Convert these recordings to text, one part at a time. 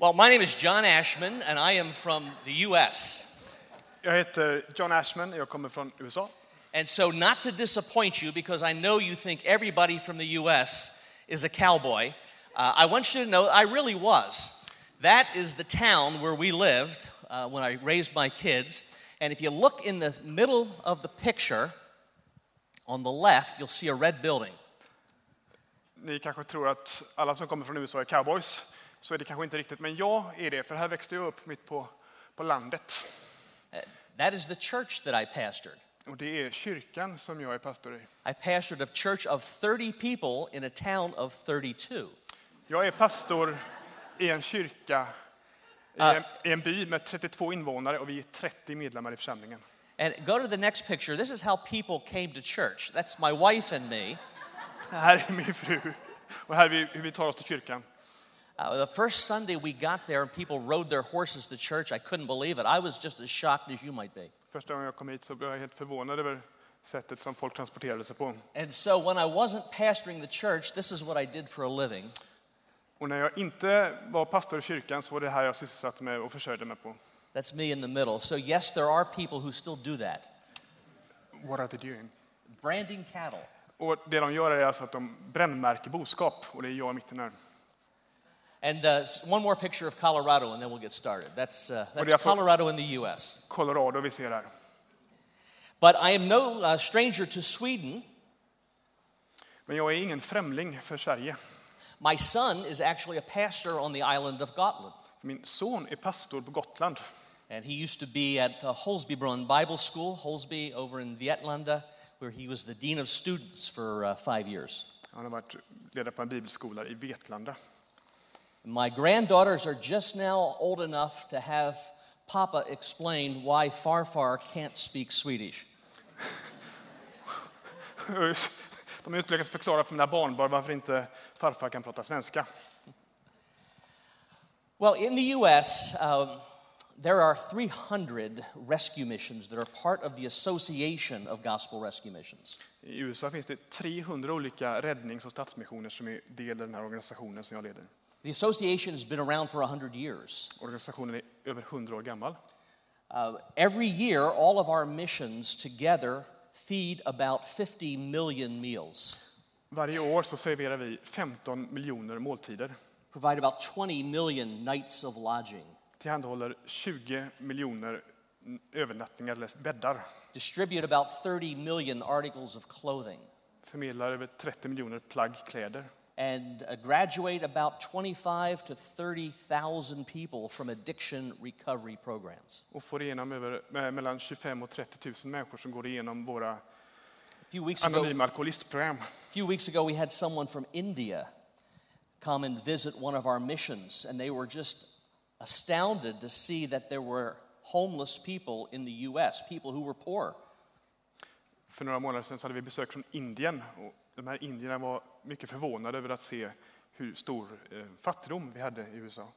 Well, my name is John Ashman, and I am from the U.S. Jag heter John Ashman, jag kommer från USA. And so, not to disappoint you, because I know you think everybody from the U.S. is a cowboy, uh, I want you to know I really was. That is the town where we lived uh, when I raised my kids. And if you look in the middle of the picture, on the left, you'll see a red building. Ni kanske tror att alla som kommer från USA är cowboys. Så är det kanske inte riktigt, men jag är det, för här växte jag upp mitt på, på landet. Uh, That is the church that I pastored. Och det är kyrkan som jag är pastor i. I pastored a church of 30 people in a town of 32. Jag är pastor i en kyrka i en, i en by med 32 invånare och vi är 30 medlemmar i församlingen. And go to the next picture. This is how people came to church. That's my wife and me. Här är min fru och här är hur vi tar oss till kyrkan. Uh, the first Sunday we got there and people rode their horses to church, I couldn't believe it. I was just as shocked as you might be. Första gången jag kom hit så blev jag helt förvånad över sättet som folk transporterade sig på. And so when I wasn't pastoring the church, this is what I did for a living. Och när jag inte var pastor i kyrkan så var det här jag sysselsatte mig och försörjde mig på. That's me in the middle. So, yes, there are people who still do that. What are they doing? Branding cattle. Och det de gör är alltså att de brännmärker boskap och det är jag mitten här. And uh, one more picture of Colorado, and then we'll get started. That's, uh, that's you have for- Colorado in the U.S. Colorado vi ser här. But I am no uh, stranger to Sweden. Men jag är ingen främling för Sverige. My son is actually a pastor on the island of Gotland. Min son är pastor på Gotland. And he used to be at uh, Holsbybrunn Bible School, Holsby over in Vietlanda, where he was the dean of students for uh, five years. Han har varit ledare på en bibelskola i Vetlanda. My granddaughters are just now old enough to have Papa explain why Farfar can't speak Swedish. De har just lyckats förklara för mina barnbarn varför inte farfar kan prata svenska. Well, in the U.S., um, there are 300 rescue missions that are part of the Association of Gospel Rescue Missions. I USA finns det 300 olika räddnings och stadsmissioner som är del i den här organisationen som jag leder. The association has been around for 100 years. Organisationen är över 100 år gammal. Uh, every year, all of our missions together feed about 50 million meals, Varje år så serverar vi 15 miljoner måltider. provide about 20 million nights of lodging, Tillhandahåller 20 miljoner övernattningar eller bäddar. distribute about 30 million articles of clothing, Förmedlar över 30 miljoner plagg kläder. And uh, graduate about 25 to 30,000 people from addiction recovery programs. Och får igenom över, med, mellan 25 och 30 000 människor som går igenom våra A few weeks ago, anonyma alkoholistprogram. A few weeks ago, we had someone from India come and visit one of our missions, and they were just astounded to see that there were homeless people in the U.S., people who were poor. För några månader sedan så hade vi besök från Indien. De här indierna var mycket förvånade över att se hur stor eh, fattigdom vi hade i USA.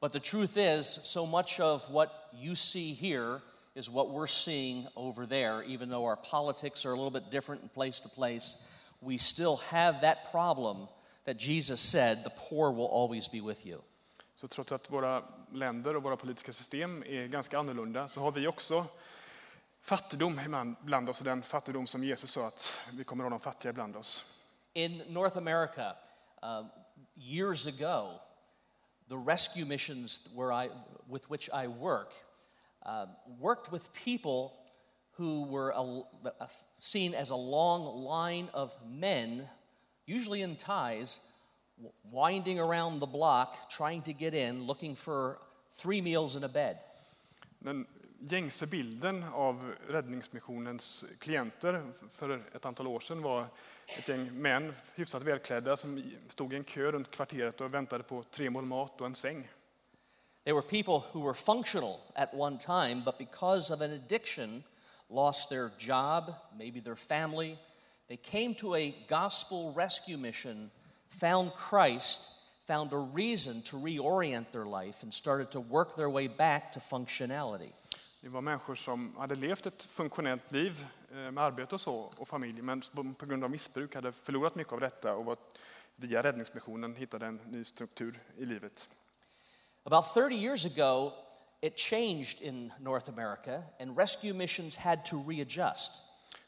But the truth is, so much of what you see here is what we're seeing over there, even though our politics are a little bit different in place to place. We still have that problem that Jesus said the poor will always be with you. Så trots att våra länder och våra politiska system är ganska annorlunda så har vi också fattigdom bland oss, och den fattigdom som Jesus sa att vi kommer att ha de fattiga bland oss. In North America, uh, years ago, the rescue missions where I, with which I work uh, worked with people who were a, a- seen as a long line of men, usually in ties, winding around the block trying to get in, looking for three meals and a bed. Gängse bilden av räddningsmissionens klienter för ett antal år sedan var ett gäng män, hyfsat välklädda, som stod i en kö runt kvarteret och väntade på tre mål mat och en säng. They were people who were functional at one time, but because of an addiction, lost their job, maybe their family. They came to a gospel rescue mission, found Christ, found a reason to reorient their life, and started to work their way back to functionality. Det var människor som hade levt ett funktionellt liv eh, med arbete och så, och familj, men på grund av missbruk hade förlorat mycket av detta och var via räddningsmissionen hittade en ny struktur i livet. About 30 years ago, it changed in North America, and rescue missions had to readjust.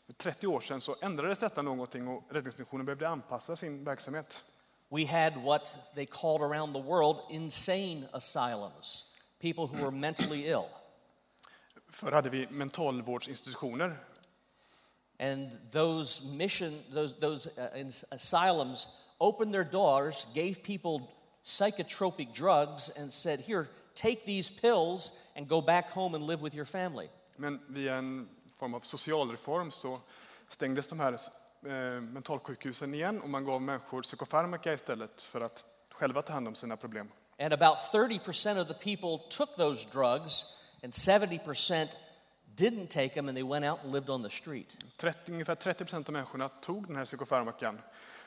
För 30 år sedan så ändrades detta någonting och Räddningsmissionen behövde anpassa sin verksamhet. We had what they called around the world insane asylums, people who were mentally ill. Förr hade vi mentalvårdsinstitutioner And those mission, those, those uh, asylums opened their doors, gave people psychotropic drugs, and said, Here, take these pills and go back home and live with your family. Men via en form av socialreform så stängdes de här eh, mentalsjukhusen igen och man gav människor psykofarmaka istället för att själva ta hand om sina problem. And about 30% of the people took those drugs, and 70% didn't take them, and they went out and lived on the street. 30, ungefär 30 procent av människorna tog den här psykofarmakan,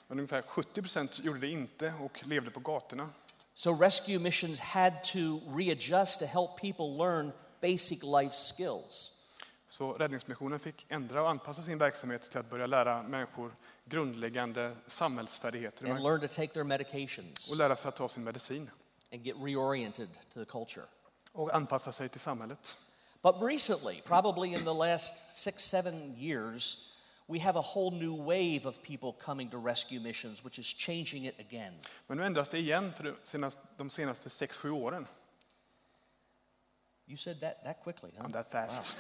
men ungefär 70 procent gjorde det inte och levde på gatorna. So rescue missions had to readjust to help people learn basic life skills. Så Räddningsmissionen fick ändra och anpassa sin verksamhet till att börja lära människor grundläggande samhällsfärdigheter and learn to take their medications och lära sig att ta sin medicin and get reoriented to the culture. Och anpassa sig till samhället. But recently, probably in the last six, seven years, we have a whole new wave of people coming to rescue missions, which is changing it again. Men nu ändras det igen för de senaste, senaste 6-7 åren. You said that that quickly, huh? I'm that fast.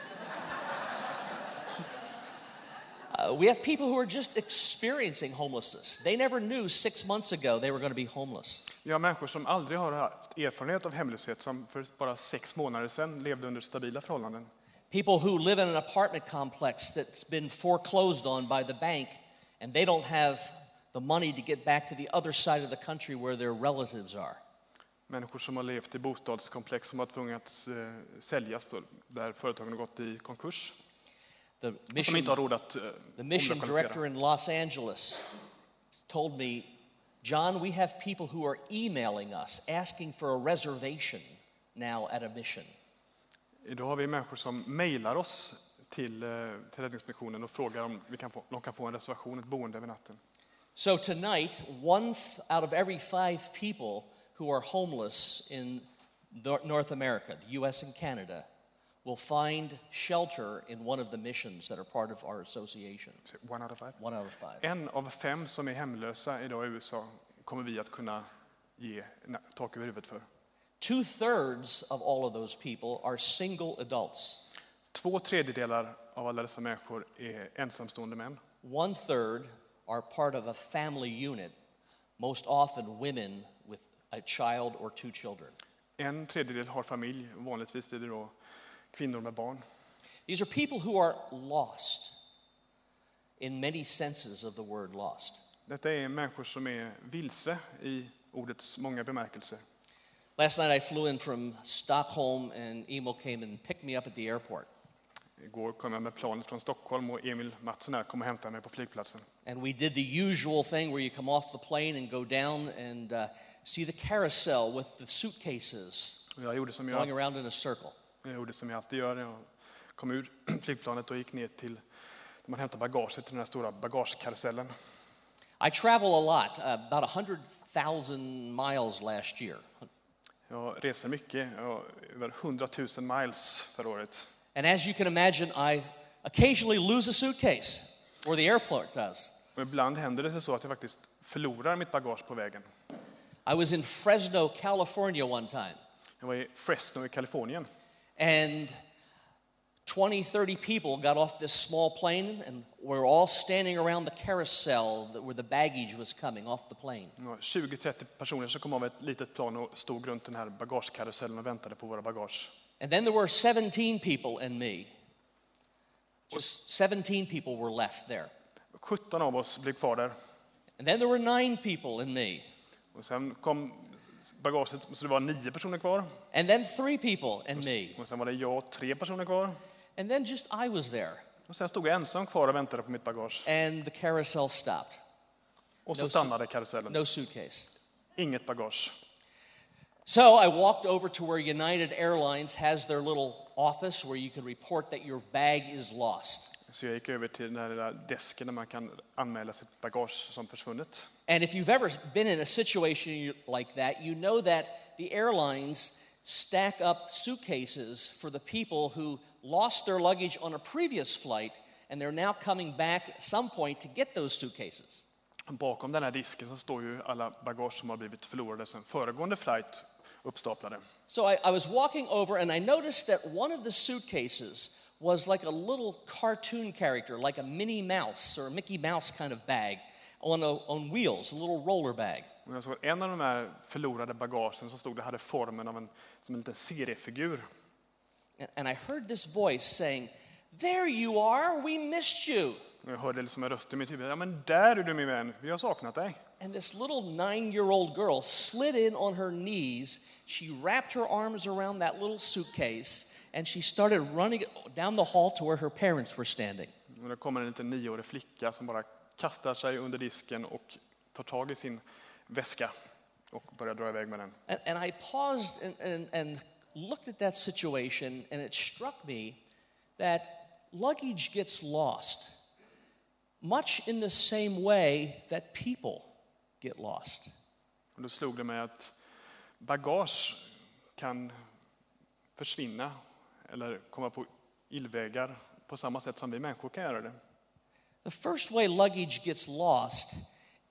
Uh, we have people who are just experiencing homelessness. They never knew six months ago they were going to be homeless. Vi har människor som aldrig har haft erfarenhet av hemlöshet, som för bara sex månader sedan levde under stabila förhållanden. People who live in an apartment complex that's been foreclosed on by the bank, and they don't have the money to get back to the other side of the country where their relatives are. Människor som har levt i bostadskomplex som har tvungats eh, säljas där företagen har gått i konkurs. The Och som mission, att eh, the mission director in Los Angeles told me, John, we have people who are emailing us asking for a reservation now at a mission. Idag har vi människor som mejlar oss till, eh, till Räddningsmissionen och frågar om vi kan få, de kan få en reservation, ett boende över natten. So tonight, one out of every five people who are homeless in Nor- North America, the US and Canada, will find shelter in one of the missions that are part of our association. One out of five. One out of five. En av fem som är hemlösa idag i USA kommer vi att kunna ge tak över huvudet för. Two thirds of all of those people are single adults. Två tredjedelar av alla dessa människor är ensamstående män. One third are part of a family unit, most often women with a child or two children. En tredjedel har familj, vanligtvis är det då kvinnor med barn. These are people who are lost in many senses of the word lost. Detta är människor som är vilse i ordets många bemärkelser. Last night I flew in from Stockholm and Emil came and picked me up at the airport. Igår kom jag med planet från Stockholm och Emil Mattsson här kom och hämtade mig på flygplatsen. And we did the usual thing where you come off the plane and go down and uh, see the carousel with the suitcases Och jag gjorde som going around in a circle. Jag gjorde som jag alltid gör. Jag kom ur flygplanet och gick ner till man hämtar bagaget till den här stora bagagekarusellen. I travel a lot, uh, about 100,000 miles last year. Jag reser mycket, över 100 000 miles för året. And as you can imagine, I occasionally lose a suitcase, or the airport does. Och ibland händer det sig så att jag faktiskt förlorar mitt bagage på vägen. I was in Fresno, California one time, Jag var i Fresno i Kalifornien and 20, 30 people got off this small plane, and we're all standing around the carousel that, where the baggage was coming off the plane. 20-30 personer som kom av ett litet plan och stod runt den här bagagekarusellen och väntade på våra bagage. And then there were 17 people and me. Just 17 people were left there. 17 av oss blev kvar där. And then there were nine people and me. Och sen kom bagaget, så det var nio personer kvar. And then three people and me. Och sen var det jag och tre personer kvar. And then just I was there. Och sen stod jag ensam kvar och väntade på mitt bagage. And the carousel stopped. Och så No stannade karusellen. No suitcase. Inget bagage. So I walked over to where United Airlines has their little office where you can report that your bag is lost. Så jag gick över till den här lilla desken där man kan anmäla sitt bagage som försvunnet. And if you've ever been in a situation like that, you know that the airlines stack up suitcases for the people who lost their luggage on a previous flight and they're now coming back at some point to get those suitcases. Bakom den här disken så står ju alla bagage som har blivit förlorade sedan föregående flight uppstaplade. So I, I was walking over and I noticed that one of the suitcases was like a little cartoon character, like a Minnie Mouse or a Mickey Mouse kind of bag on, a, on wheels, a little roller bag. Och jag såg en av de här förlorade bagagen som stod det hade formen av en, som en liten seriefigur. And- And I heard this voice saying, There you are, we missed you. Och jag hörde liksom en röst i mitt huvud. Ja, men där är du min vän, vi har saknat dig. And this little nine year old girl slid in on her knees. She wrapped her arms around that little suitcase and she started running down the hall to where her parents were standing. Och det kommer en liten nioårig flicka som bara kastar sig under disken och tar tag i sin väska och börjar dra iväg med den. And, and I paused and, and, and looked at that situation, and it struck me that luggage gets lost much in the same way that people get lost. Och då slog det mig att bagage kan försvinna eller komma på illvägar på samma sätt som vi människor kan göra det. The first way luggage gets lost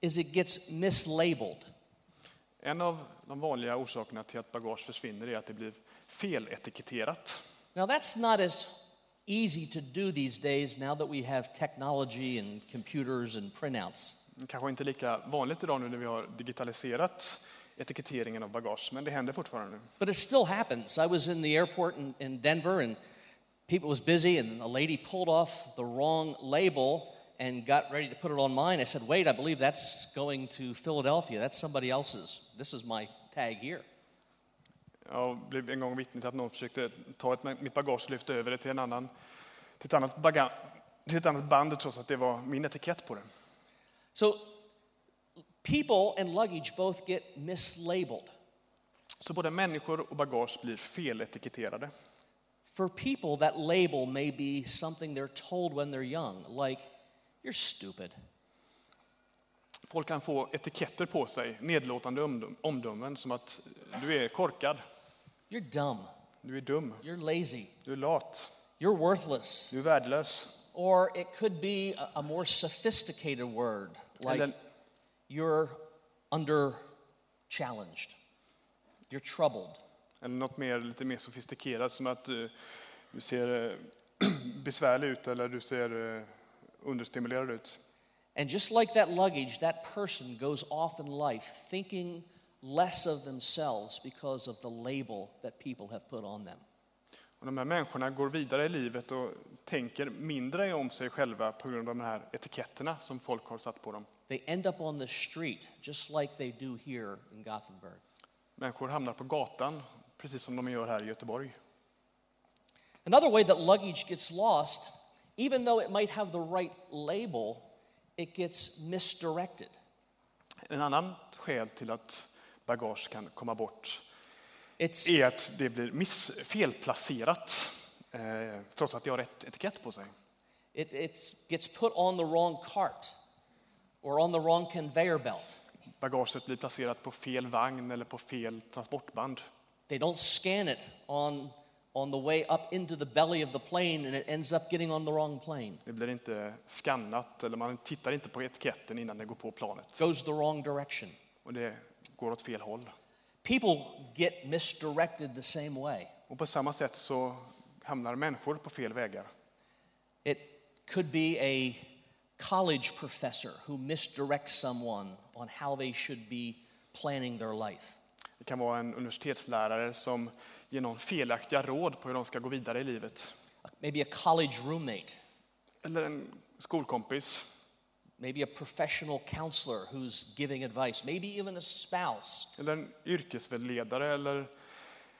is it gets mislabeled. En av de vanliga orsakerna till att bagage försvinner är att det blir feletiketterat. Now, that's not as easy to do these days now that we have technology and computers and printouts. Kanske inte lika vanligt idag nu när vi har digitaliserat etiketteringen av bagage, men det händer fortfarande. But it still happens. I was in the airport in, in Denver and people was busy and a lady pulled off the wrong label and got ready to put it on mine. I said, "Wait, I believe that's going to Philadelphia. That's somebody else's. This is my tag here." Jag blev en gång vittne till att någon försökte ta ett, mitt bagage och lyfta över det till, en annan, till, ett annat baga, till ett annat band trots att det var min etikett på det. So people and luggage both get mislabeled. Så både människor och bagage blir feletiketterade. For people, that label may be something they're told when they're young, like, "You're stupid." Folk kan få etiketter på sig, nedlåtande omdöm- omdömen som att du är korkad, You're dumb. du är dum, You're lazy. du är lat, You're worthless. du är värdelös. Or it could be a, a more sophisticated word, like you're under challenged, you're troubled. Eller något mer, lite mer sofistikerat som att eh, du ser eh, besvärlig ut eller du ser eh, understimulerad ut. And just like that luggage, that person goes off in life thinking less of themselves because of the label that people have put on them. Och de här människorna går vidare i livet och tänker mindre om sig själva på grund av de här etiketterna som folk har satt på dem. They end up on the street, just like they do here in Gothenburg. Människor hamnar på gatan, precis som de gör här i Göteborg. Another way that luggage gets lost, even though it might have the right label, it gets misdirected. En annan skäl till att bagage kan komma bort It's, är att det blir miss, felplacerat eh, trots att det har rätt etikett på sig. it it's, gets put on the wrong cart or on the wrong conveyor belt. Bagaget blir placerat på fel vagn eller på fel transportband. They don't scan it on, on the way up into the belly of the plane and it ends up getting on the wrong plane. Det blir inte skannat eller man tittar inte på etiketten innan det går på planet. Goes the wrong direction. Och det går åt fel håll. People get misdirected the same way. Och på samma sätt så hamnar människor på fel vägar. It could be a college professor who misdirects someone on how they should be planning their life. Det kan vara en universitetslärare som ger någon felaktiga råd på hur de ska gå vidare i livet. Maybe a college roommate, Eller en skolkompis. Maybe a professional counselor who's giving advice, maybe even a spouse. Eller en yrkesvägledare eller,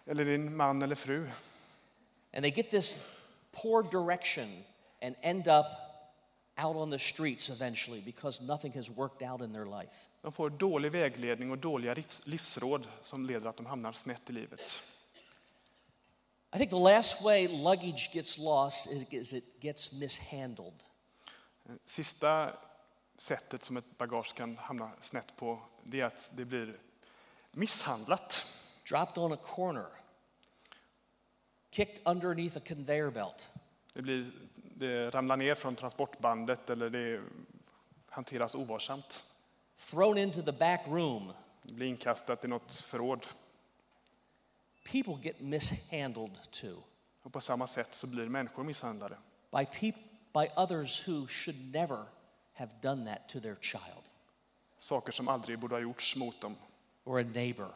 eller din man eller fru. And they get this poor direction and end up out on the streets eventually because nothing has worked out in their life. De får dålig vägledning och dåliga livs, livsråd som leder att de hamnar snett i livet. I think the last way luggage gets lost is, is it gets mishandled. Sista sättet som ett bagage kan hamna snett på det är att det blir misshandlat. Dropped on a corner, kicked underneath a conveyor belt, Det, blir, det ramlar ner från transportbandet eller det hanteras ovarsamt. thrown into the back room. Det blir inkastat i något förråd. People get mishandled too Och på samma sätt så blir människor misshandlade by, by others who should never have done that to their child saker som aldrig borde ha gjorts mot dem, or a neighbor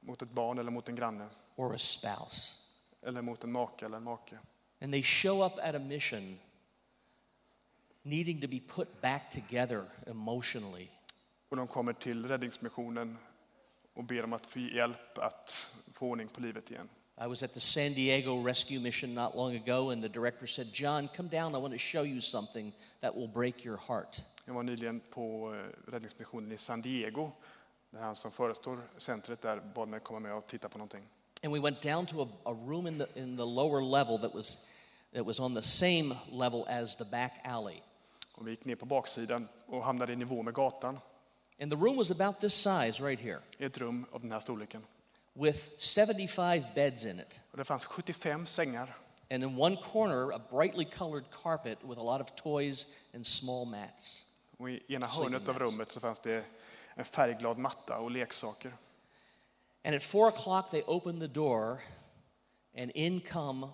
mot ett barn eller mot en granne or a spouse. eller mot en make eller en make. And they show up at a mission needing to be put back together emotionally. Och de kommer till räddningsmissionen och ber om att få hjälp att få ordning på livet igen. I was at the San Diego Rescue Mission not long ago, and the director said, John, come down. I want to show you something that will break your heart. Jag var nyligen på eh, räddningsmissionen i San Diego. Där han som förestår centret där bad mig komma med och titta på någonting. And we went down to a, a room in the, in the lower level that was, that was on the same level as the back alley. Och vi gick ner på baksidan och hamnade i nivå med gatan And the room was about this size right here, ett rum av den här storleken. With 75 beds in it. Och det fanns 75 sängar And in one corner, a brightly colored carpet with a lot of toys and small mats. och i ena hörnet av rummet så fanns det en färgglad matta och leksaker. And at four o'clock, they opened the door, and in come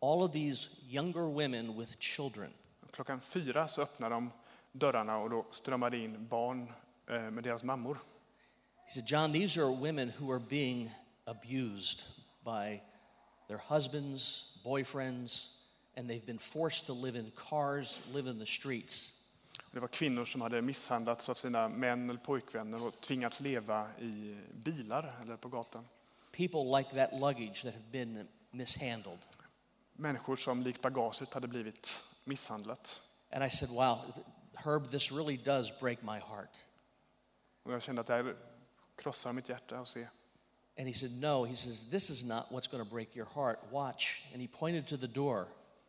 all of these younger women with children. Klockan fyra så öppnade de dörrarna och då strömmade in barn eh, med deras mammor. He said, John, these are women who are being abused by their husbands, boyfriends, and they've been forced to live in cars, live in the streets. Det var kvinnor som hade misshandlats av sina män eller pojkvänner och tvingats leva i bilar eller på gatan. People like that luggage that have been mishandled. Människor som likt bagaget hade blivit misshandlat. And I said, Wow, Herb, this really does break my heart. Och jag kände att det här krossar mitt hjärta att se. And he said, No. He says, This is not what's going to break your heart. Watch. And he pointed to the door.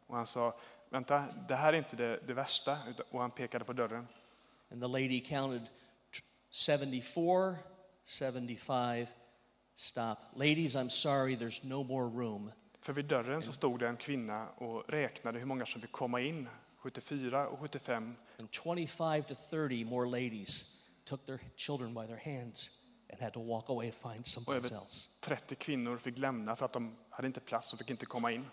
Och han sa, vänta, det här är inte det, det värsta. Och han pekade på dörren. And the lady counted t- 74, 75, stop. Ladies, I'm sorry, there's no more room. För vid dörren så stod det en kvinna och räknade hur många som fick komma in. 74 och 75. And 25 to 30 more ladies took their children by their hands and had to walk away and find someplace över else. 30 kvinnor fick lämna för att de hade inte plats och fick inte komma in.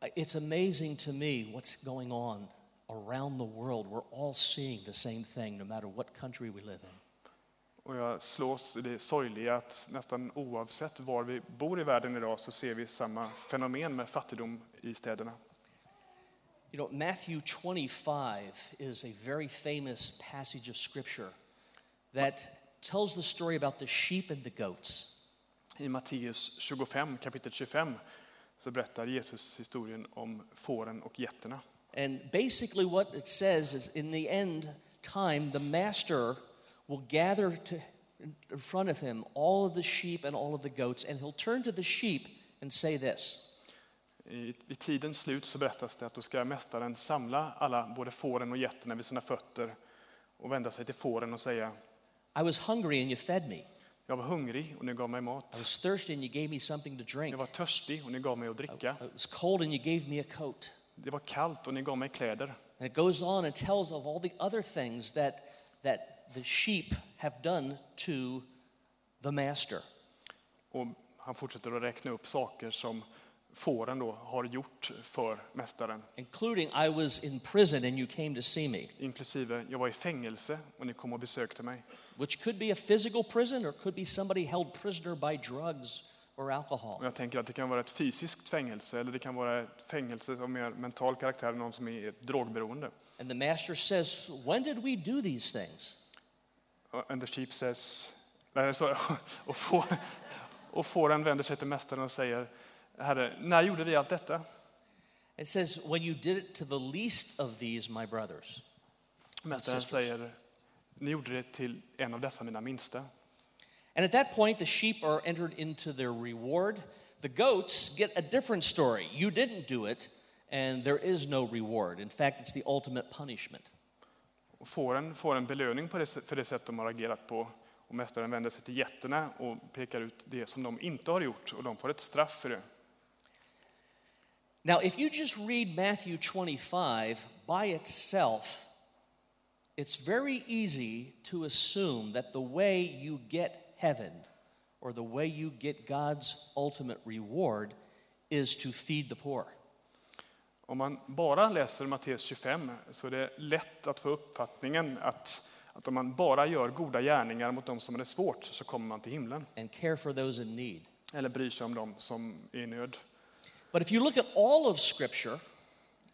It's amazing to me what's going on around the world. We're all seeing the same thing, no matter what country we live in. Och jag slås i det sorgliga att nästan oavsett var vi bor i världen idag så ser vi samma fenomen med fattigdom i städerna. You know, Matthew 25 is a very famous passage of scripture that tells the story about the sheep and the goats. I Matteus 25, kapitel 25, så berättar Jesus historien om fåren och getterna. And basically, what it says is in the end time, the master will gather to, in front of him all of the sheep and all of the goats, and he'll turn to the sheep and say this I, I tidens slut så berättas det att då ska mästaren samla alla, både fåren och getterna vid sina fötter och vända sig till fåren och säga I was hungry and you fed me. Jag var hungrig och ni gav mig I mat. was thirsty and you gave me something to drink. Jag var törstig och ni gav mig att dricka. It was cold and you gave me a coat. Det var kallt och ni gav mig kläder. And it goes on and tells of all the other things that, that the sheep have done to the master. Och han fortsätter att räkna upp saker som fåren då har gjort för mästaren. including I was in prison and you came to see me, Inklusive, jag var i fängelse och ni kom och besökte mig. which could be a physical prison or could be somebody held prisoner by drugs or Och alcohol. jag tänker att det kan vara ett fysiskt fängelse eller det kan vara ett fängelse av mer mental karaktär, någon som är drogberoende. And the master says, When did we do these things? And the sheep says, och, får, och fåren vänder sig till mästaren och säger, Herre, när gjorde vi allt detta? It says, When you did it to the least of these, my brothers. Mästaren säger, ni gjorde det till en av dessa mina minsta. And at that point, the sheep are entered into their reward. The goats get a different story. You didn't do it, and there is no reward. In fact, it's the ultimate punishment. Fåren får en belöning på det, för det sätt de har agerat på. Och mästaren vänder sig till getterna och pekar ut det som de inte har gjort och de får ett straff för det. Now, if you just read Matthew 25 by itself, it's very easy to assume that the way you get heaven or the way you get God's ultimate reward is to feed the poor. Om man bara läser Matteus 25 så är det lätt att få uppfattningen att, att om man bara gör goda gärningar mot de som har det svårt så kommer man till himlen. and care for those in need. Eller bryr sig om de som är i nöd. But if you look at all of Scripture,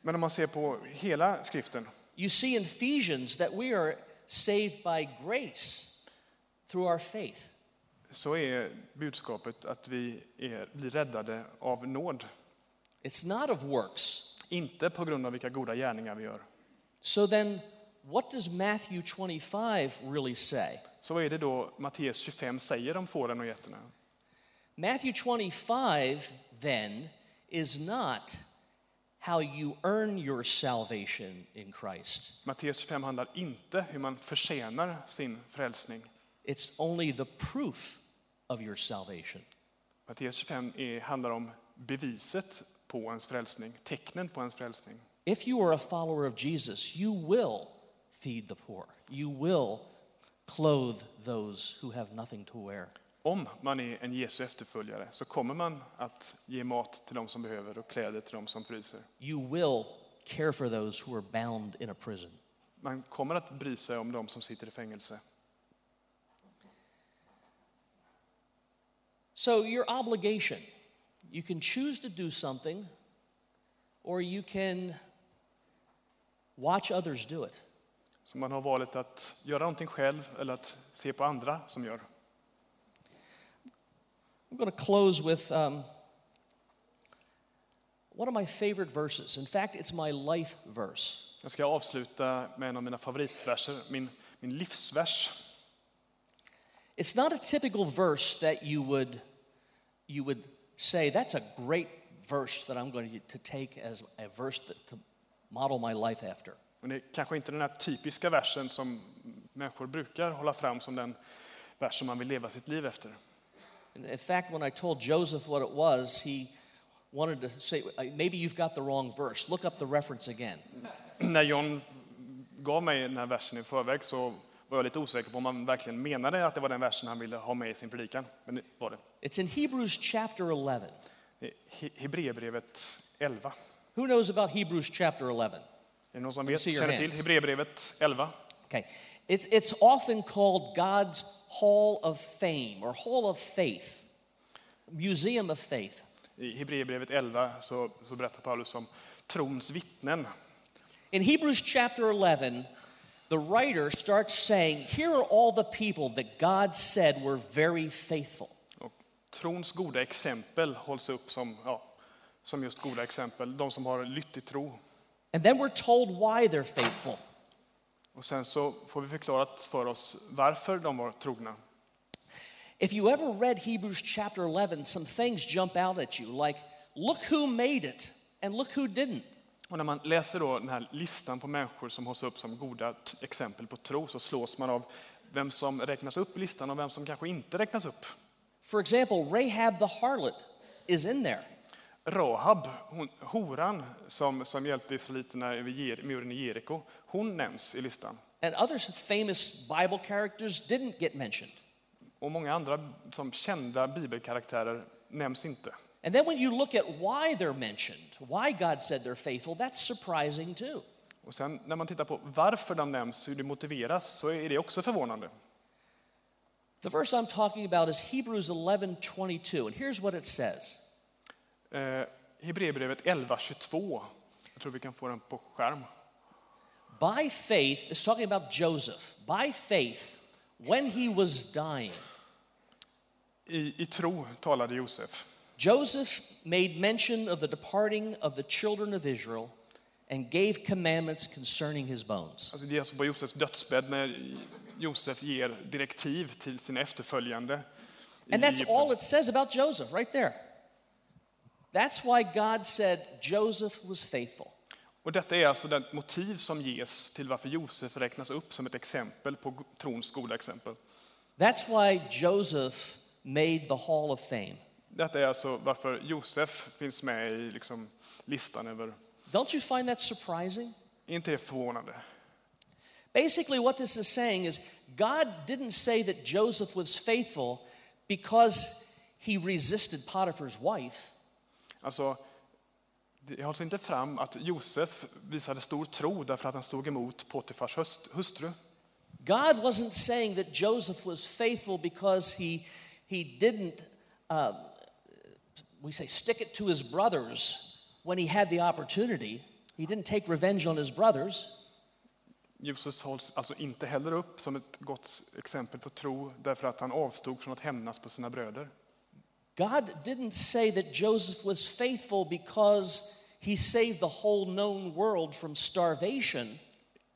Men om man ser på hela skriften you see in Ephesians that we are saved by grace through our faith. så är budskapet att vi är, blir räddade av nåd. It's not of works. Inte på grund av vilka goda gärningar vi gör. So then, what does Matthew 25 really say? Så vad är det då Matteus 25 säger om fåren och getterna? Matthew 25 then is not how you earn your salvation in Christ. Matteus 25 handlar inte hur man förtjänar sin frälsning. It's only the proof of your salvation. Matteus 25 är, handlar om beviset på ens frälsning, tecknen på ens frälsning. If you are a follower of Jesus, you will feed the poor. You will clothe those who have nothing to wear. Om man är en Jesu efterföljare så kommer man att ge mat till de som behöver och kläder till de som fryser. You will care for those who are bound in a prison. Man kommer att bry sig om de som sitter i fängelse. So, your obligation you can choose to do something, or you can watch others do it. Så man har valet att göra någonting själv eller att se på andra som gör. I'm going to close with um, one of my favorite verses. In fact, it's my life verse. Jag ska avsluta med en av mina favoritverser, min, min livsvers. It's not a typical verse that you would, you would say, that's a great verse that I'm going to take as a verse that, to model my life after. Men det är kanske inte den här typiska versen som människor brukar hålla fram som den vers som man vill leva sitt liv efter. In fact, when I told Joseph what it was, he wanted to say, uh, maybe you've got the wrong verse. Look up the reference again. När John gav mig den här versen i förväg så var jag lite osäker på om han verkligen menade att det var den versen han ville ha med i sin predikan. Men det var det. It's in Hebrews chapter 11. Det He- Hebreerbrevet 11. Who knows about Hebrews chapter 11? Är det någon som vet, känner till. Hebreerbrevet 11? Okay. It's, it's often called God's Hall of Fame or Hall of Faith, Museum of Faith. I Hebreerbrevet 11 så, så berättar Paulus om trons vittnen. In Hebrews chapter 11, the writer starts saying, Here are all the people that God said were very faithful. Och trons goda exempel hålls upp som, ja, som just goda exempel. De som har tro. And then we're told why they're faithful. Och sen så får vi förklarat för oss varför de var trogna. If you ever read Hebrews chapter 11, some things jump out at you like, look who made it and look who didn't. Och när man läser då den här listan på människor som hålls upp som goda exempel på tro så slås man av vem som räknas upp i listan och vem som kanske inte räknas upp. For example, Rahab the harlot is in there. Rahab, hon, horan som, som hjälpte israeliterna över muren i Jeriko, hon nämns i listan. And other famous Bible characters didn't get mentioned. Och många andra som kända bibelkaraktärer nämns inte. And then when you look at why they're mentioned, why God said they're faithful, that's surprising too. Och sen när man tittar på varför de nämns, hur det motiveras, så är det också förvånande. The verse I'm talking about is Hebrews 11:22, and here's what it says. Eh, Hebreerbrevet 11.22, jag tror vi kan få den på skärm. By faith, it's talking about Joseph. By faith, when he was dying, I, I tro talade Josef. Joseph made mention of the departing of the children of Israel and gave commandments concerning his bones. Alltså det är alltså på Josefs dödsbädd när Josef ger direktiv till sina efterföljande. And that's all it says about Joseph right there. That's why God said Joseph was faithful. Och detta är alltså det motiv som ges till varför Josef räknas upp som ett exempel på trons goda exempel. That's why Joseph made the Hall of Fame. Detta är alltså varför Josef finns med i liksom listan över... Don't you find that surprising? Inte det förvånande? Basically, what this is saying is God didn't say that Joseph was faithful because he resisted Potiphar's wife. Alltså, det hålls inte fram att Josef visade stor tro därför att han stod emot Potifars hustru. God wasn't saying that Joseph was faithful because he, he didn't, uh, we say, stick it to his brothers when he had the opportunity. He didn't take revenge on his brothers. Josef hålls alltså inte heller upp som ett gott exempel på tro därför att han avstod från att hämnas på sina bröder. God didn't say that Joseph was faithful because he saved the whole known world from starvation.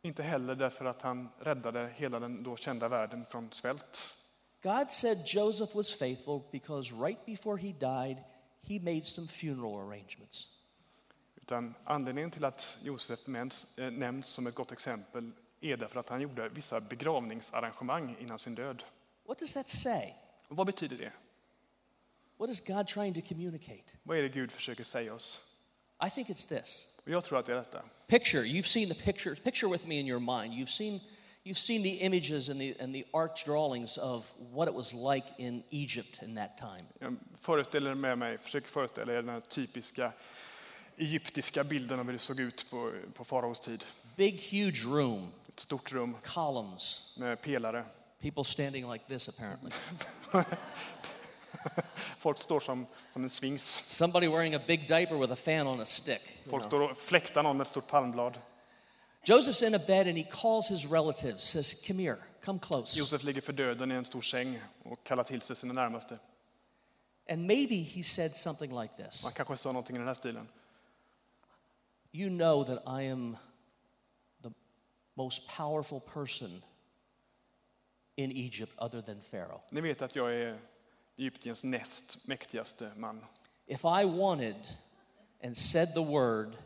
Inte heller därför att han räddade hela den då kända världen från svält. God said Joseph was faithful because right before he died, he made some funeral arrangements. Utan anledningen till att Josef nämns, eh, nämns som ett gott exempel är därför att han gjorde vissa begravningsarrangemang innan sin död. What does that say? Och vad betyder det? What is God trying to communicate? Vad är det Gud försöker säga oss? I think it's this. Jag tror att det är detta. Picture, you've seen the picture, picture with me in your mind. You've seen, you've seen the images and the, and the art drawings of what it was like in Egypt in that time. Jag föreställer med mig, försöker föreställa er den här typiska egyptiska bilden av hur det såg ut på, på faraos tid. Big, huge room, Ett stort rum columns, med pelare. people standing like this apparently. Folk står som, som en sphinx. Somebody wearing a big diaper with a fan on a stick. you Folk står och fläktar någon med ett stort palmblad. Joseph's in a bed and he calls his relatives, says, Come here, come close. Josef ligger för döden i en stor säng och kallar till sig sina närmaste. And maybe he said something like this Man kanske sa någonting i den här stilen. You know that I am the most powerful person in Egypt other than Pharaoh. Ni vet att jag är Egyptiens näst mäktigaste man. If I wanted and said the word,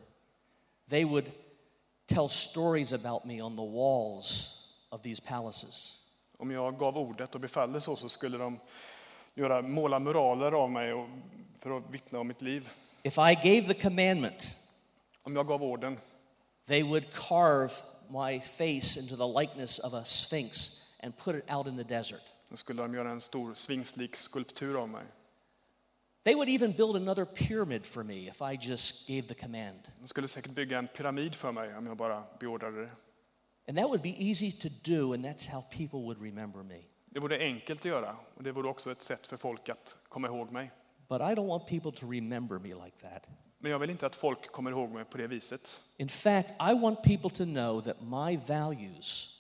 they would tell stories about me on the walls of these palaces. Om jag gav ordet och befallde så, så skulle de göra, måla muraler av mig och, för att vittna om mitt liv. If I gave the commandment, Om jag gav orden they would carve my face into the likeness of a sphinx and put it out in the desert. Då skulle de göra en stor svingslik skulptur av mig. They would even build another pyramid for me if I just gave the command. De skulle säkert bygga en pyramid för mig om jag bara beordrade det. And that would be easy to do, and that's how people would remember me. Det vore enkelt att göra och det vore också ett sätt för folk att komma ihåg mig. But I don't want people to remember me like that. Men jag vill inte att folk kommer ihåg mig på det viset. In fact, I want people to know that my values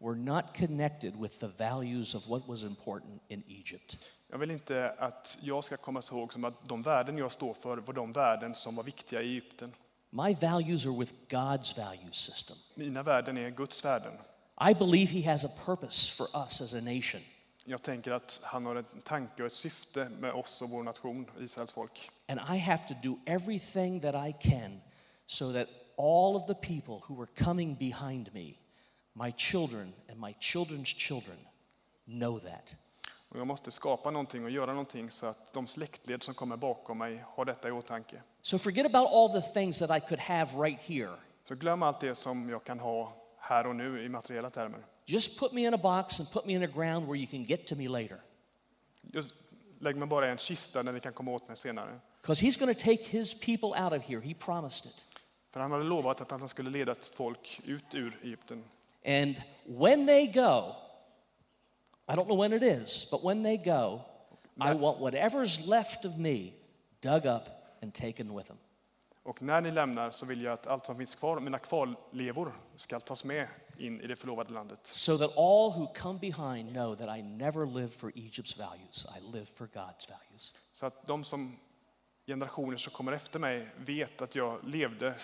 were not connected with the values of what was important in Egypt. Jag vill inte att jag ska komma ihåg som att de värden jag står för var de värden som var viktiga i Egypten. My values are with God's value system. Mina värden är Guds värden. I believe He has a purpose for us as a nation. Jag tänker att han har en tanke och ett syfte med oss och vår nation, Israels folk. And I have to do everything that I can so that all of the people who are coming behind me, my children and my children's children, know that. Och jag måste skapa någonting och göra någonting så att de släktled som kommer bakom mig har detta i åtanke. So forget about all the things that I could have right here. Så glöm allt det som jag kan ha här och nu i materiella termer. Just put me in a box and put me in a ground where you can get to me later. Just lägg mig bara i en kista där ni kan komma åt mig senare. Because he's going to take his people out of here. He promised it. För han hade lovat att han skulle leda ett folk ut ur Egypten. And when they go, I don't know when it is, but when they go, I want whatever's left of me dug up and taken with them. Och när ni lämnar så vill jag att allt som finns kvar, mina kvarlevor, ska tas med in i det förlovade landet. So that all who come behind know that I never lived for Egypt's values, I live for God's values. Så att de som generationer som kommer efter mig vet att jag levde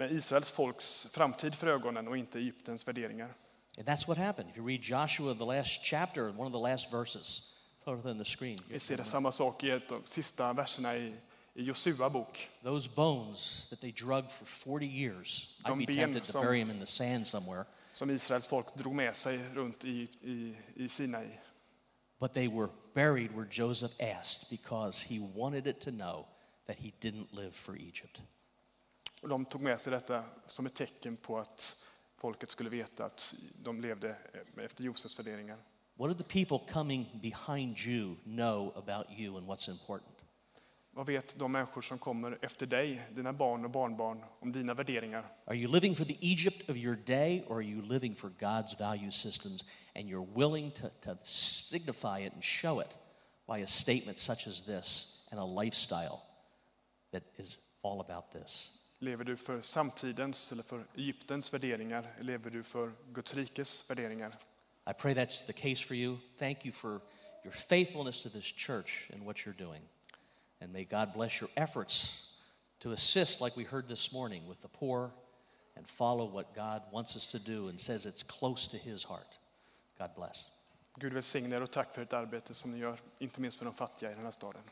med Israels folks framtid för ögonen och inte Egyptens värderingar. And that's what happened. If you read Joshua, the last chapter, one of the last verses, put on the screen. Vi ser det samma sak i ett de sista verserna i, i Josua bok. Those bones that they drug for 40 years, I'd De be ben tempted to som- bury them in the sand somewhere. som Israels folk drog med sig runt i, i, i Sinai. But they were buried where Joseph asked because he wanted it to know that he didn't live for Egypt. Och de tog med sig detta som ett tecken på att folket skulle veta att de levde efter Josefs värderingar. What did the people coming behind you know about you and what's important? Vad vet de människor som kommer efter dig, dina barn och barnbarn, om dina värderingar? Are you living for the Egypt of your day or are you living for God's value systems and you're willing to, to signify it and show it by a statement such as this and a lifestyle that is all about this? Lever du för samtidens eller för Egyptens värderingar? Lever du för Guds rikes värderingar? I pray that's the case for you. Thank you for your faithfulness to this church and what you're doing. And may God bless your efforts to assist, like we heard this morning, with the poor and follow what God wants us to do and says it's close to His heart. God bless. Gud välsigne er och tack för ert arbete som ni gör, inte minst för de fattiga i den här staden.